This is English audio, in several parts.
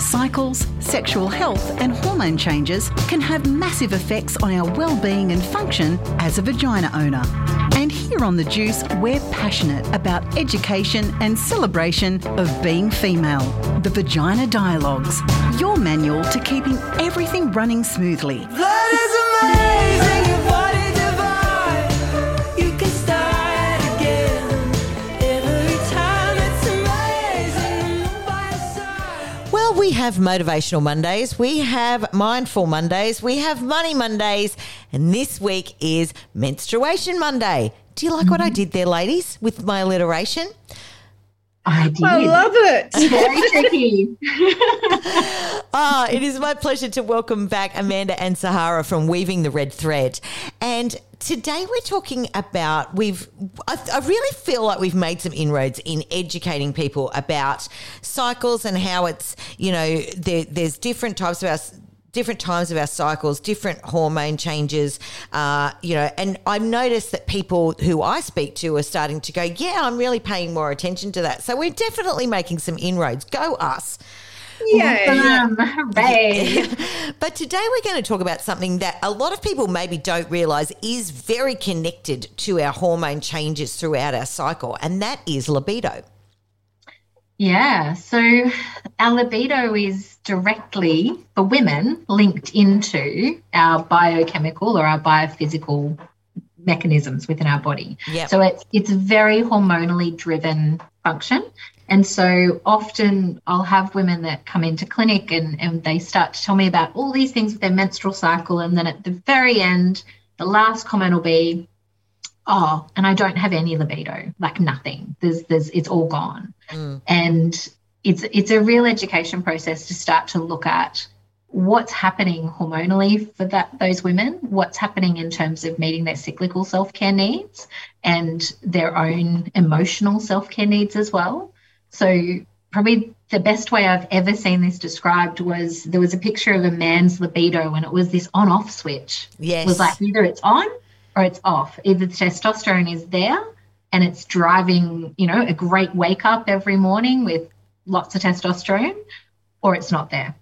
Cycles, sexual health, and hormone changes can have massive effects on our well-being and function as a vagina owner. And here on The Juice, we're passionate about education and celebration of being female. The Vagina Dialogues, your manual to keeping everything running smoothly. Have Motivational Mondays, we have Mindful Mondays, we have Money Mondays, and this week is Menstruation Monday. Do you like what I did there, ladies, with my alliteration? I did. I love it. Very tricky. Ah, it is my pleasure to welcome back Amanda and Sahara from Weaving the Red Thread. And today we're talking about we've I, I really feel like we've made some inroads in educating people about cycles and how it's you know there, there's different types of our different times of our cycles, different hormone changes, uh, you know, and I've noticed that people who I speak to are starting to go, yeah, I'm really paying more attention to that. So we're definitely making some inroads. Go us. Yeah. But today we're going to talk about something that a lot of people maybe don't realize is very connected to our hormone changes throughout our cycle, and that is libido. Yeah, so our libido is directly, for women, linked into our biochemical or our biophysical mechanisms within our body. Yep. So it's it's a very hormonally driven function. And so often I'll have women that come into clinic and, and they start to tell me about all these things with their menstrual cycle. And then at the very end, the last comment will be, oh, and I don't have any libido, like nothing. There's there's it's all gone. Mm. And it's it's a real education process to start to look at what's happening hormonally for that those women, what's happening in terms of meeting their cyclical self-care needs and their own emotional self-care needs as well. So probably the best way I've ever seen this described was there was a picture of a man's libido and it was this on-off switch. Yes. It was like either it's on or it's off. Either the testosterone is there and it's driving, you know, a great wake up every morning with lots of testosterone, or it's not there.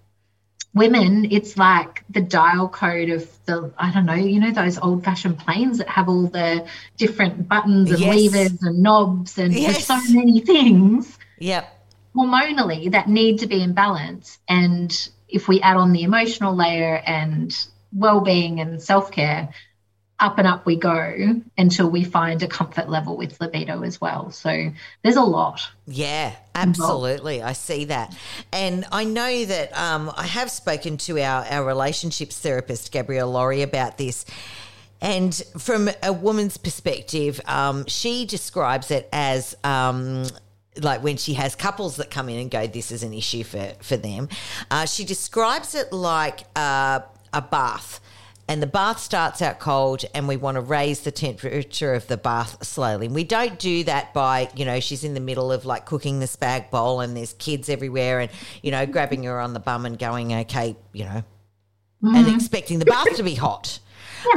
Women, it's like the dial code of the, I don't know, you know, those old fashioned planes that have all the different buttons and Yes. levers and knobs and Yes. there's so many things Yep. hormonally that need to be in balance. And if we add on the emotional layer and well being and self care, up and up we go until we find a comfort level with libido as well. So there's a lot. Yeah, absolutely. I see that. And I know that um, I have spoken to our, our relationships therapist, Gabrielle Laurie, about this. And from a woman's perspective, um, she describes it as um, like when she has couples that come in and go, this is an issue for, for them. Uh, she describes it like uh, a bath. And the bath starts out cold, and we want to raise the temperature of the bath slowly. And we don't do that by, you know, she's in the middle of like cooking the spag bowl, and there's kids everywhere, and, you know, grabbing her on the bum and going, okay, you know, and expecting the bath to be hot.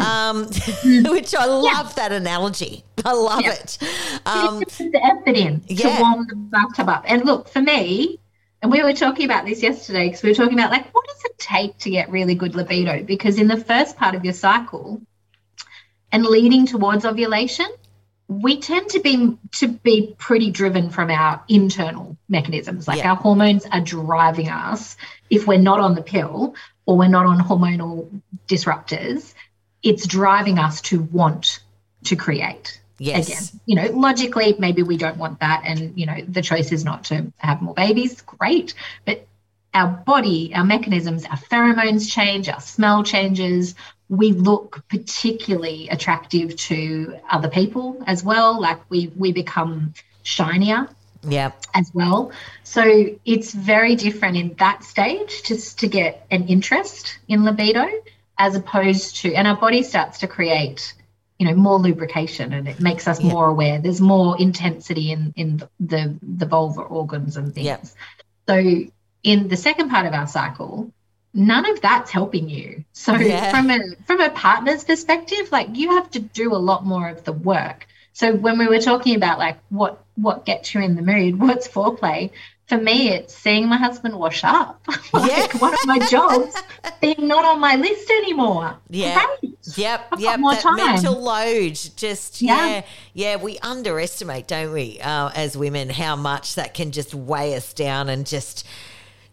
Um, which I love that analogy. I love Yeah. it. Um, the effort in yeah. to warm the bathtub up. And look, for me, and we were talking about this yesterday because we were talking about like what it take to get really good libido? Because in the first part of your cycle and leading towards ovulation, we tend to be to be pretty driven from our internal mechanisms. Like Yeah. our hormones are driving us if we're not on the pill or we're not on hormonal disruptors, it's driving us to want to create yes. again you know logically maybe we don't want that and you know the choice is not to have more babies great but our body our mechanisms our pheromones change our smell changes we look particularly attractive to other people as well like we we become shinier Yeah. as well. So it's very different in that stage just to get an interest in libido as opposed to, and our body starts to create, you know, more lubrication and it makes us Yeah. more aware. There's more intensity in, in the, the vulva organs and things. Yep. So in the second part of our cycle, none of that's helping you. So Yeah. from a from a partner's perspective, like you have to do a lot more of the work. So when we were talking about like what what gets you in the mood, what's foreplay, for me, it's seeing my husband wash up. like Yeah. one of my jobs being not on my list anymore. Yeah. Great. Yep, I've got yep. more That time. mental load, just yeah, Yeah. yeah. we underestimate, don't we, uh, as women, how much that can just weigh us down and just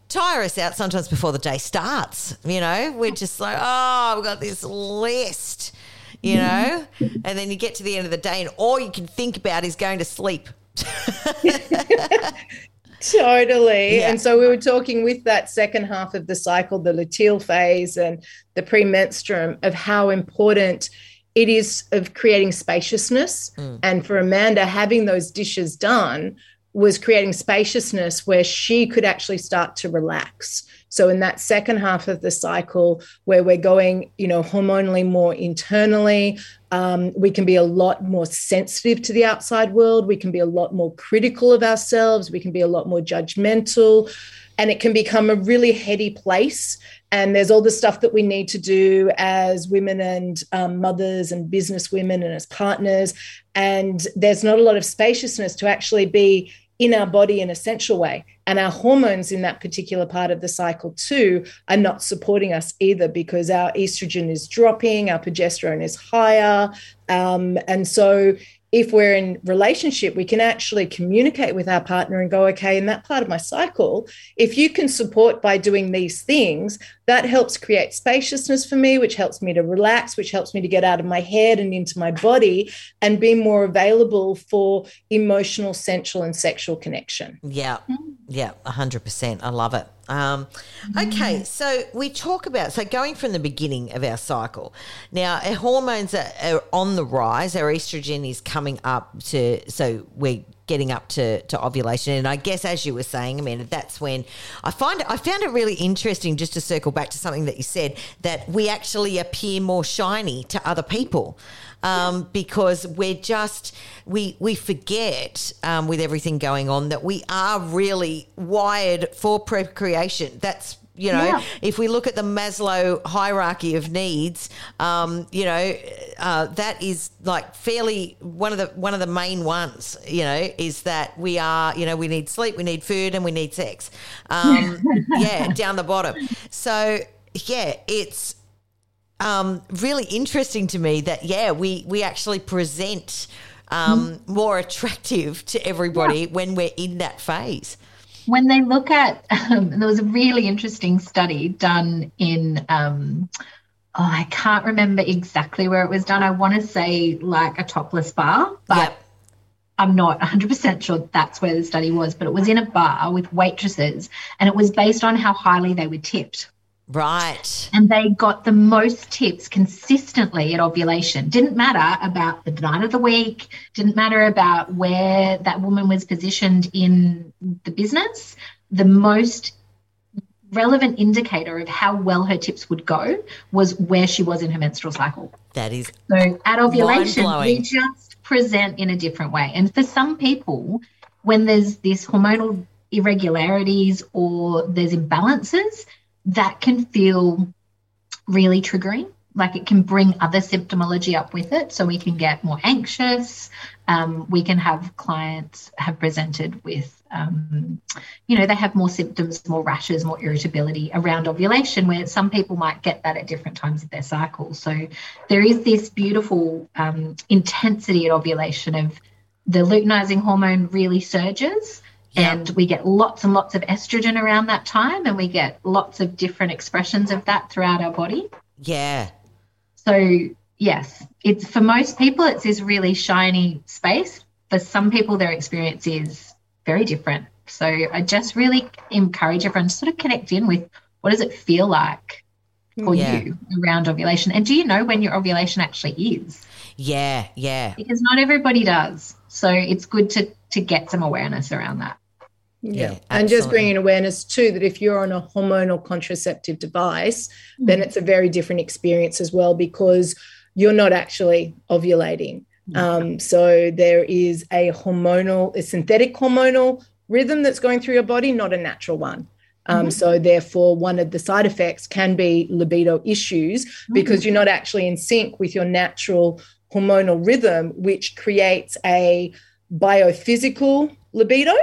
tire us out. Sometimes before the day starts, you know, we're just like, oh, I've got this list, you know, and then you get to the end of the day, and all you can think about is going to sleep. Totally. Yeah. And so we were talking with that second half of the cycle, the luteal phase and the premenstruum, of how important it is of creating spaciousness. Mm. And for Amanda, having those dishes done was creating spaciousness where she could actually start to relax. So in that second half of the cycle, where we're going, you know, hormonally more internally, um, we can be a lot more sensitive to the outside world. We can be a lot more critical of ourselves. We can be a lot more judgmental. And it can become a really heady place. And there's all the stuff that we need to do as women and um, mothers and business women and as partners. And there's not a lot of spaciousness to actually be in our body in a sensual way. And our hormones in that particular part of the cycle, too, are not supporting us either because our estrogen is dropping, our progesterone is higher. Um, and so, if we're in relationship we can actually communicate with our partner and go okay in that part of my cycle if you can support by doing these things that helps create spaciousness for me which helps me to relax which helps me to get out of my head and into my body and be more available for emotional sensual and sexual connection Yeah, yeah, hundred percent. I love it. Um, okay, so we talk about so going from the beginning of our cycle. Now, our hormones are, are on the rise. Our estrogen is coming up to so we're getting up to, to ovulation, and I guess as you were saying, Amanda, that's when I find I found it really interesting. Just to circle back to something that you said that we actually appear more shiny to other people um, because we're just we we forget um, with everything going on that we are really wired for procreation. That's you know, Yeah. if we look at the Maslow hierarchy of needs, um, you know, uh, that is like fairly one of the one of the main ones. You know, is that we are, you know, we need sleep, we need food, and we need sex. Um, yeah, down the bottom. So yeah, it's um, really interesting to me that yeah, we we actually present um, more attractive to everybody when we're in that phase. When they look at um, there was a really interesting study done in um, oh i can't remember exactly where it was done i want to say like a topless bar but Yep. i'm not 100% sure that's where the study was but it was in a bar with waitresses and it was based on how highly they were tipped Right. and they got the most tips consistently at ovulation. Didn't matter about the night of the week, didn't matter about where that woman was positioned in the business. The most relevant indicator of how well her tips would go was where she was in her menstrual cycle. That is So at ovulation, we just present in a different way. And for some people, when there's this hormonal irregularities or there's imbalances, that can feel really triggering. Like it can bring other symptomology up with it. So we can get more anxious. Um, we can have clients have presented with, um, you know, they have more symptoms, more rashes, more irritability around ovulation, where some people might get that at different times of their cycle. So there is this beautiful um, intensity at ovulation of the luteinizing hormone really surges. And we get lots and lots of estrogen around that time, and we get lots of different expressions of that throughout our body. yeah. So, yes, it's for most people, it's this really shiny space. For some people, their experience is very different. So, I just really encourage everyone to sort of connect in with what does it feel like for Yeah. you around ovulation? And do you know when your ovulation actually is? Yeah, yeah. Because not everybody does. So, it's good to, to get some awareness around that. Yeah. Yeah, and just bringing awareness too that if you're on a hormonal contraceptive device, then it's a very different experience as well because you're not actually ovulating. Um, so there is a hormonal, a synthetic hormonal rhythm that's going through your body, not a natural one. Um, So therefore, one of the side effects can be libido issues because you're not actually in sync with your natural hormonal rhythm, which creates a biophysical libido.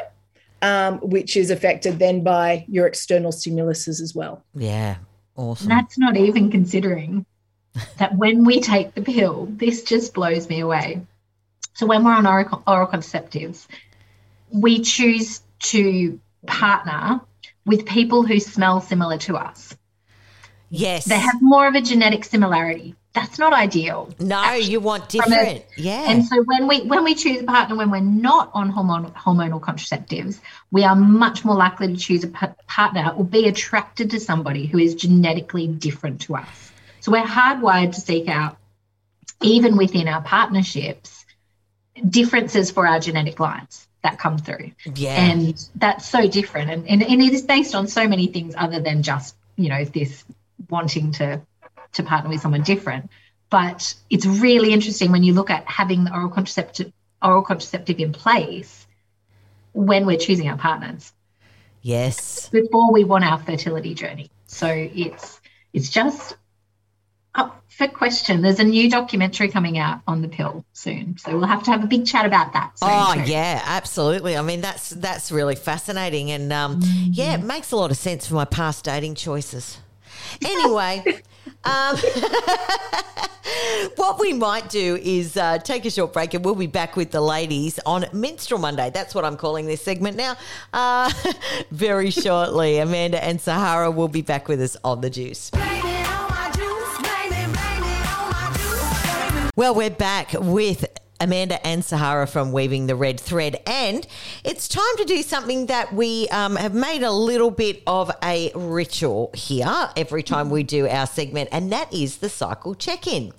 Um, which is affected then by your external stimuluses as well. Yeah. Awesome. And that's not even considering that when we take the pill, this just blows me away. So when we're on oral, oral contraceptives, we choose to partner with people who smell similar to us. Yes. They have more of a genetic similarity. That's not ideal. no, you want from a- different. yeah. And so when we when we choose a partner when we're not on hormone, hormonal contraceptives, we are much more likely to choose a partner or be attracted to somebody who is genetically different to us. So we're hardwired to seek out, even within our partnerships, differences for our genetic lines that come through. yeah. And that's so different. And, and, and it is based on so many things other than just, you know, this wanting to to partner with someone different. But it's really interesting when you look at having the oral contraceptive oral contraceptive in place when we're choosing our partners yes. before we want our fertility journey. So it's it's just up for question. There's a new documentary coming out on the pill soon. So we'll have to have a big chat about that. soon Oh too. yeah, absolutely. I mean, that's that's really fascinating, and um, yeah, it makes a lot of sense for my past dating choices. Anyway, um, what we might do is uh, take a short break, and we'll be back with the ladies on Menstrual Monday. That's what I'm calling this segment now. Uh, very shortly, Amanda and Sahara will be back with us on the Juice. Well, we're back with Amanda and Sahara from Weaving the Red Thread, and it's time to do something that we um, have made a little bit of a ritual here every time we do our segment, and that is the cycle check in.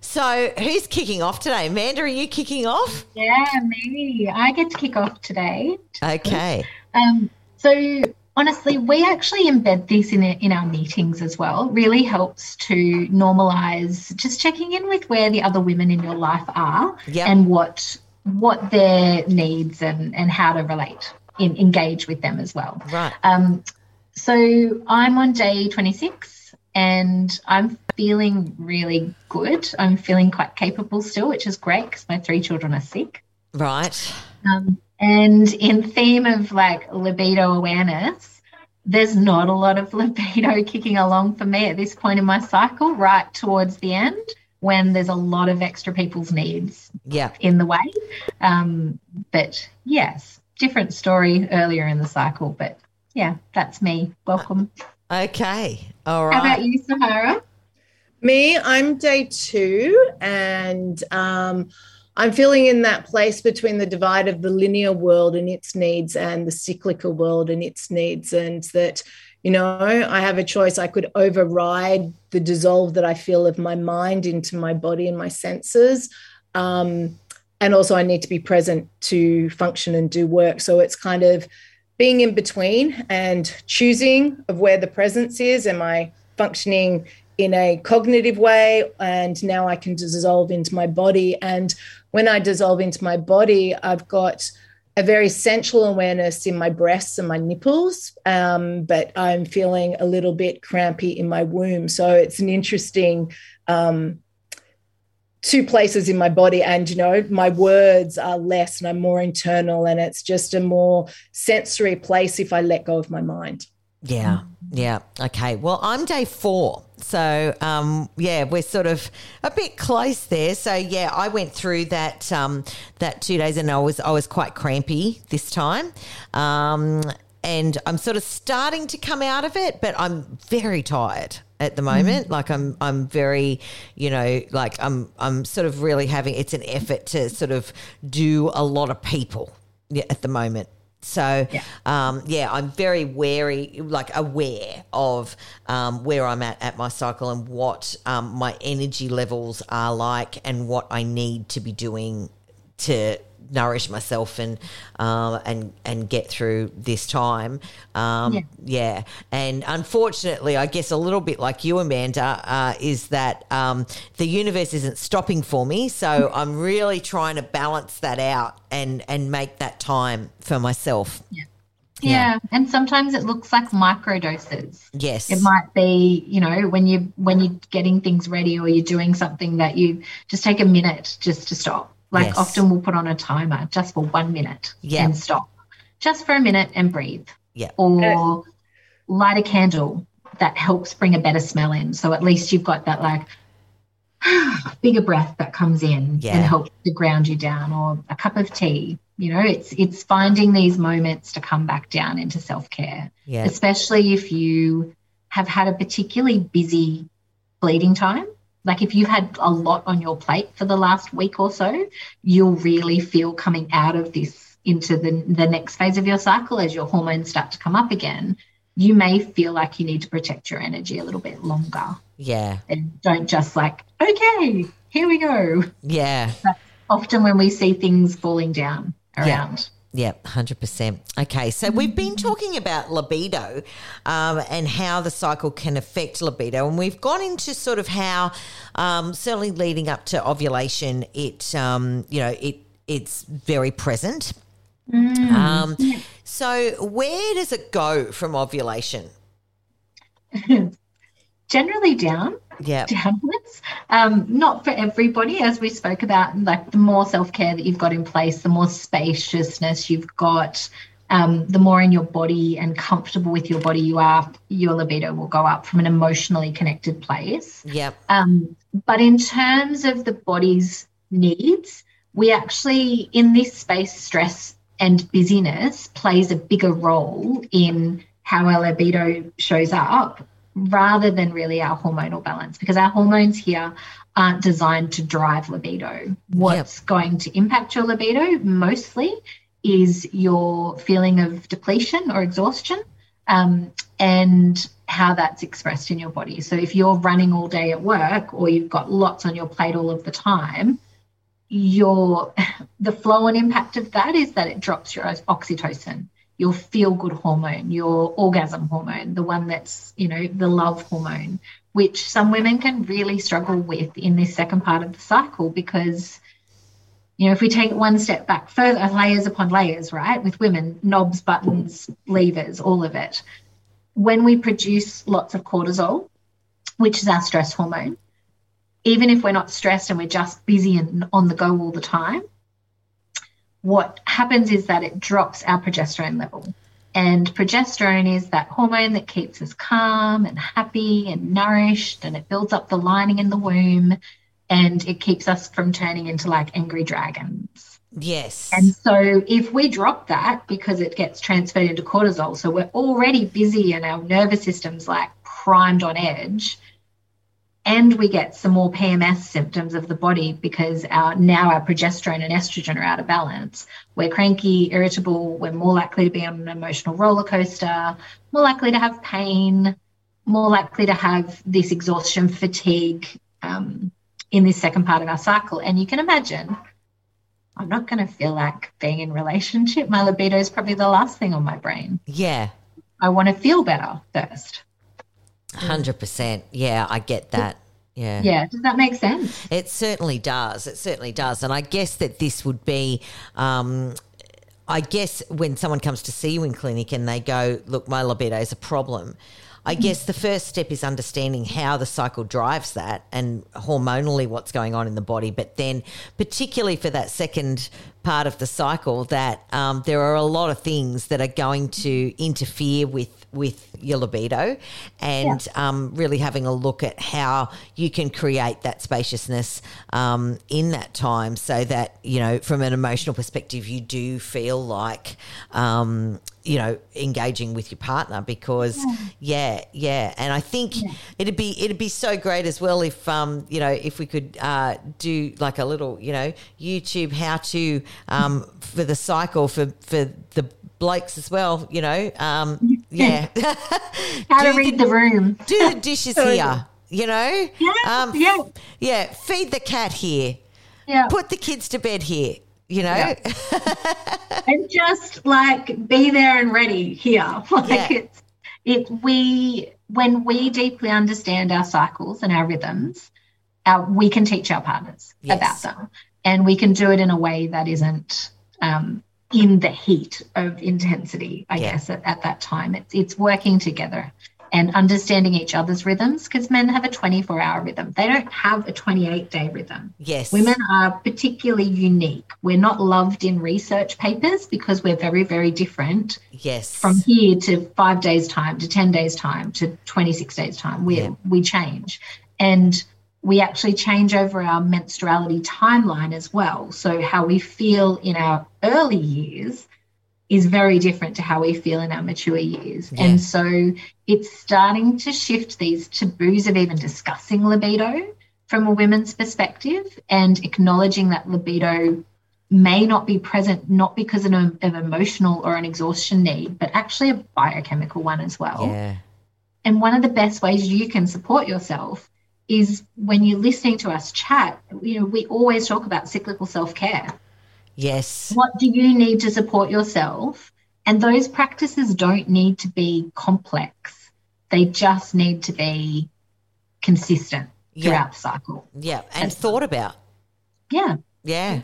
So, who's kicking off today? Amanda, are you kicking off? Yeah, me. I get to kick off today. Okay. Um, so honestly, we actually embed this in in our meetings as well. Really helps to normalize just checking in with where the other women in your life are Yep. and what what their needs and and how to relate in engage with them as well. Right. Um, so I'm on day 26 and I'm feeling really good. I'm feeling quite capable still, which is great because my three children are sick. Right. Um, and in theme of like libido awareness, there's not a lot of libido kicking along for me at this point in my cycle, right towards the end, when there's a lot of extra people's needs Yeah. in the way. Um, but yes, different story earlier in the cycle. But yeah, that's me. Welcome. Okay. All right. How about you, Sahara? Me, I'm day two, and um, I'm feeling in that place between the divide of the linear world and its needs and the cyclical world and its needs. And that, you know, I have a choice. I could override the dissolve that I feel of my mind into my body and my senses. Um, and also, I need to be present to function and do work. So it's kind of being in between and choosing of where the presence is. Am I functioning in a cognitive way? And now I can dissolve into my body. And when I dissolve into my body, I've got a very sensual awareness in my breasts and my nipples, um, but I'm feeling a little bit crampy in my womb. So it's an interesting um, two places in my body and you know my words are less and i'm more internal and it's just a more sensory place if i let go of my mind Yeah. Yeah. Okay. Well, I'm day four. So, um, yeah, we're sort of a bit close there. So, yeah, I went through that um, that two days, and I was I was quite crampy this time, um, and I'm sort of starting to come out of it, but I'm very tired at the moment. Like I'm I'm very, you know, like I'm I'm sort of really having it's an effort to sort of do a lot of people at the moment. So, yeah. Um, yeah, I'm very wary, like aware of um, where I'm at at my cycle and what um, my energy levels are like and what I need to be doing to nourish myself and um, and and get through this time. Um, yeah. yeah. and unfortunately, I guess a little bit like you, Amanda, uh, is that um, the universe isn't stopping for me. So I'm really trying to balance that out and and make that time for myself. Yeah. Yeah. yeah. and sometimes it looks like micro doses. Yes, it might be you know when you when you're getting things ready or you're doing something that you just take a minute just to stop like Yes. often we'll put on a timer just for one minute Yeah. and stop just for a minute and breathe. Yeah. Or light a candle that helps bring a better smell in. So at least you've got that like bigger breath that comes in Yeah. and helps to ground you down or a cup of tea. You know, it's it's finding these moments to come back down into self-care, Yeah. especially if you have had a particularly busy bleeding time. Like if you've had a lot on your plate for the last week or so, you'll really feel coming out of this into the, the next phase of your cycle as your hormones start to come up again. You may feel like you need to protect your energy a little bit longer Yeah. and don't just like, okay, here we go. Yeah. Often when we see things falling down around. Yeah, hundred percent. Okay, so we've been talking about libido um, and how the cycle can affect libido, and we've gone into sort of how, um, certainly leading up to ovulation, it um, you know it it's very present. Um, so where does it go from ovulation? Generally down, Yeah, downwards. Um, not for everybody, as we spoke about. Like the more self care that you've got in place, the more spaciousness you've got, um, the more in your body and comfortable with your body you are, your libido will go up from an emotionally connected place. yeah, Um, but in terms of the body's needs, we actually, in this space, stress and busyness plays a bigger role in how our libido shows up rather than really our hormonal balance because our hormones here aren't designed to drive libido. What's going to impact your libido mostly is your feeling of depletion or exhaustion um, and how that's expressed in your body. So if you're running all day at work or you've got lots on your plate all of the time, your the flow and impact of that is that it drops your oxytocin, your feel good hormone, your orgasm hormone, the one that's, you know, the love hormone, which some women can really struggle with in this second part of the cycle because you know, if we take one step back further, uh, layers upon layers, right? With women, knobs, buttons, levers, all of it. When we produce lots of cortisol, which is our stress hormone, even if we're not stressed and we're just busy and on the go all the time, what happens is that it drops our progesterone level. And progesterone is that hormone that keeps us calm and happy and nourished, and it builds up the lining in the womb and it keeps us from turning into like angry dragons. yes, And so if we drop that because it gets transferred into cortisol, so we're already busy and our nervous system's like primed on edge, and we get some more PMS symptoms of the body because our now our progesterone and estrogen are out of balance. We're cranky, irritable, we're more likely to be on an emotional roller coaster, more likely to have pain, more likely to have this exhaustion, fatigue um, in this second part of our cycle. And you can imagine I'm not going to feel like being in relationship. My libido is probably the last thing on my brain. yeah, I want to feel better first. Hundred percent. Yeah, I get that. Yeah. Yeah, does that make sense? It certainly does. It certainly does. And I guess that this would be, um, I guess, when someone comes to see you in clinic and they go, look, my libido is a problem. I guess the first step is understanding how the cycle drives that and hormonally what's going on in the body. But then, particularly for that second part of the cycle, that um, there are a lot of things that are going to interfere with with your libido and um, really having a look at how you can create that spaciousness um, in that time so that you know from an emotional perspective you do feel like um, you know engaging with your partner because yeah. Yeah and i think it'd be it'd be so great as well if um you know if we could uh do like a little you know youtube how to um for the cycle for for the blokes as well you know um yeah How to read the room. do the dishes here you know Yeah, um yeah. yeah feed the cat here Yeah. put the kids to bed here you know and just like be there and ready here. Like Yeah. it's it we when we deeply understand our cycles and our rhythms, our, we can teach our partners Yes. about them. And we can do it in a way that isn't um, in the heat of intensity, I Yeah. guess, at, at that time. It's it's working together and understanding each other's rhythms because men have a 24 hour rhythm. They don't have a 28 day rhythm. Yes. Women are particularly unique. We're not loved in research papers because we're very, very different Yes. from here to five days time to 10 days time to 26 days time we Yeah. we change and we actually change over our menstruality timeline as well so how we feel in our early years is very different to how we feel in our mature years Yeah. and so it's starting to shift these taboos of even discussing libido from a women's perspective and acknowledging that libido may not be present not because of an emotional or an exhaustion need, but actually a biochemical one as well. yeah. And one of the best ways you can support yourself is when you're listening to us chat. You know, we always talk about cyclical self care. Yes. What do you need to support yourself? And those practices don't need to be complex. They just need to be consistent Yeah. throughout the cycle. Yeah. And thought about. Yeah. Yeah.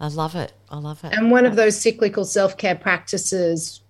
I love it. I love it. And one of those cyclical self care practices,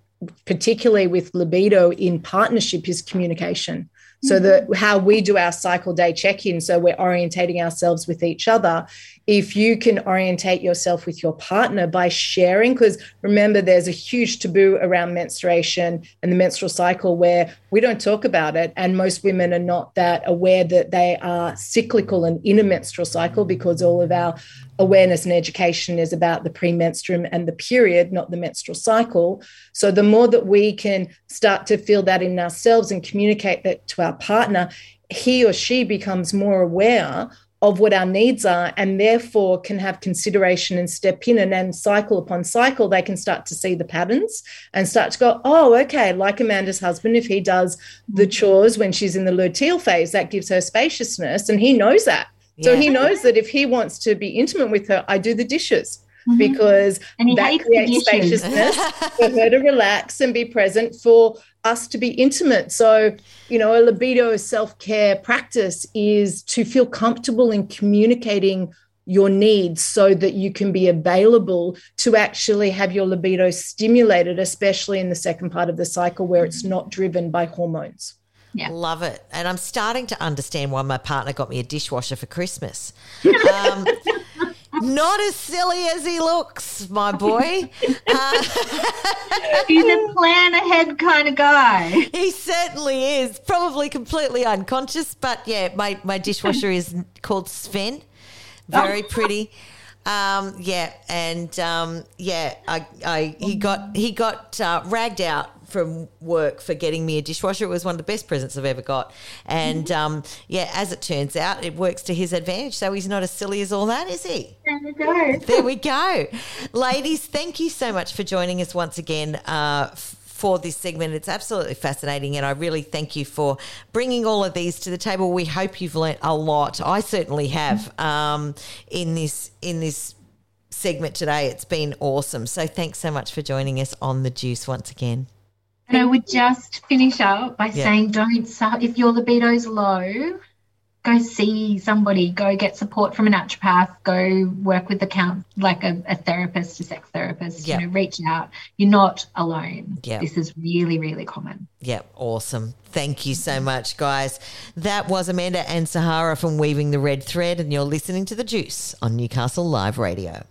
particularly with libido in partnership, is communication. So that mm-hmm. how we do our cycle day check in, so we're orientating ourselves with each other. If you can orientate yourself with your partner by sharing, because remember, there's a huge taboo around menstruation and the menstrual cycle where we don't talk about it, and most women are not that aware that they are cyclical and in a menstrual cycle because all of our awareness and education is about the premenstruum and the period, not the menstrual cycle. So the more that we can start to feel that in ourselves and communicate that to our partner, he or she becomes more aware of what our needs are and therefore can have consideration and step in and then cycle upon cycle they can start to see the patterns and start to go oh okay like amanda's husband if he does the chores when she's in the luteal phase that gives her spaciousness and he knows that. So he knows that if he wants to be intimate with her, I do the dishes Mhm. because that creates spaciousness for her to relax and be present for us to be intimate. So, you know, a libido self care practice is to feel comfortable in communicating your needs so that you can be available to actually have your libido stimulated, especially in the second part of the cycle where it's not driven by hormones. Yeah. Love it. And I'm starting to understand why my partner got me a dishwasher for Christmas. Um, not as silly as he looks, my boy. Uh, He's a plan ahead kind of guy. he certainly is. Probably completely unconscious, but yeah, my, my dishwasher is called Sven. Very pretty. Um, yeah, and um, yeah, I, I he got he got uh, ragged out from work for getting me a dishwasher. It was one of the best presents I've ever got, and um, yeah, as it turns out, it works to his advantage. So he's not as silly as all that, is he? There we go. There we go. Ladies, thank you so much for joining us once again uh, for this segment. It's absolutely fascinating, and I really thank you for bringing all of these to the table. We hope you've learnt a lot. I certainly have um, in this in this segment today. It's been awesome. So thanks so much for joining us on the Juice once again. And I would just finish up by Yeah. saying don't, su- if your libido's low, go see somebody, go get support from a naturopath, go work with a count, like a, a therapist, a sex therapist, Yeah. you know, reach out. You're not alone. Yeah. This is really, really common. Yeah, awesome. Thank you so much, guys. That was Amanda and Sahara from Weaving the Red Thread, and you're listening to The Juice on Newcastle Live Radio.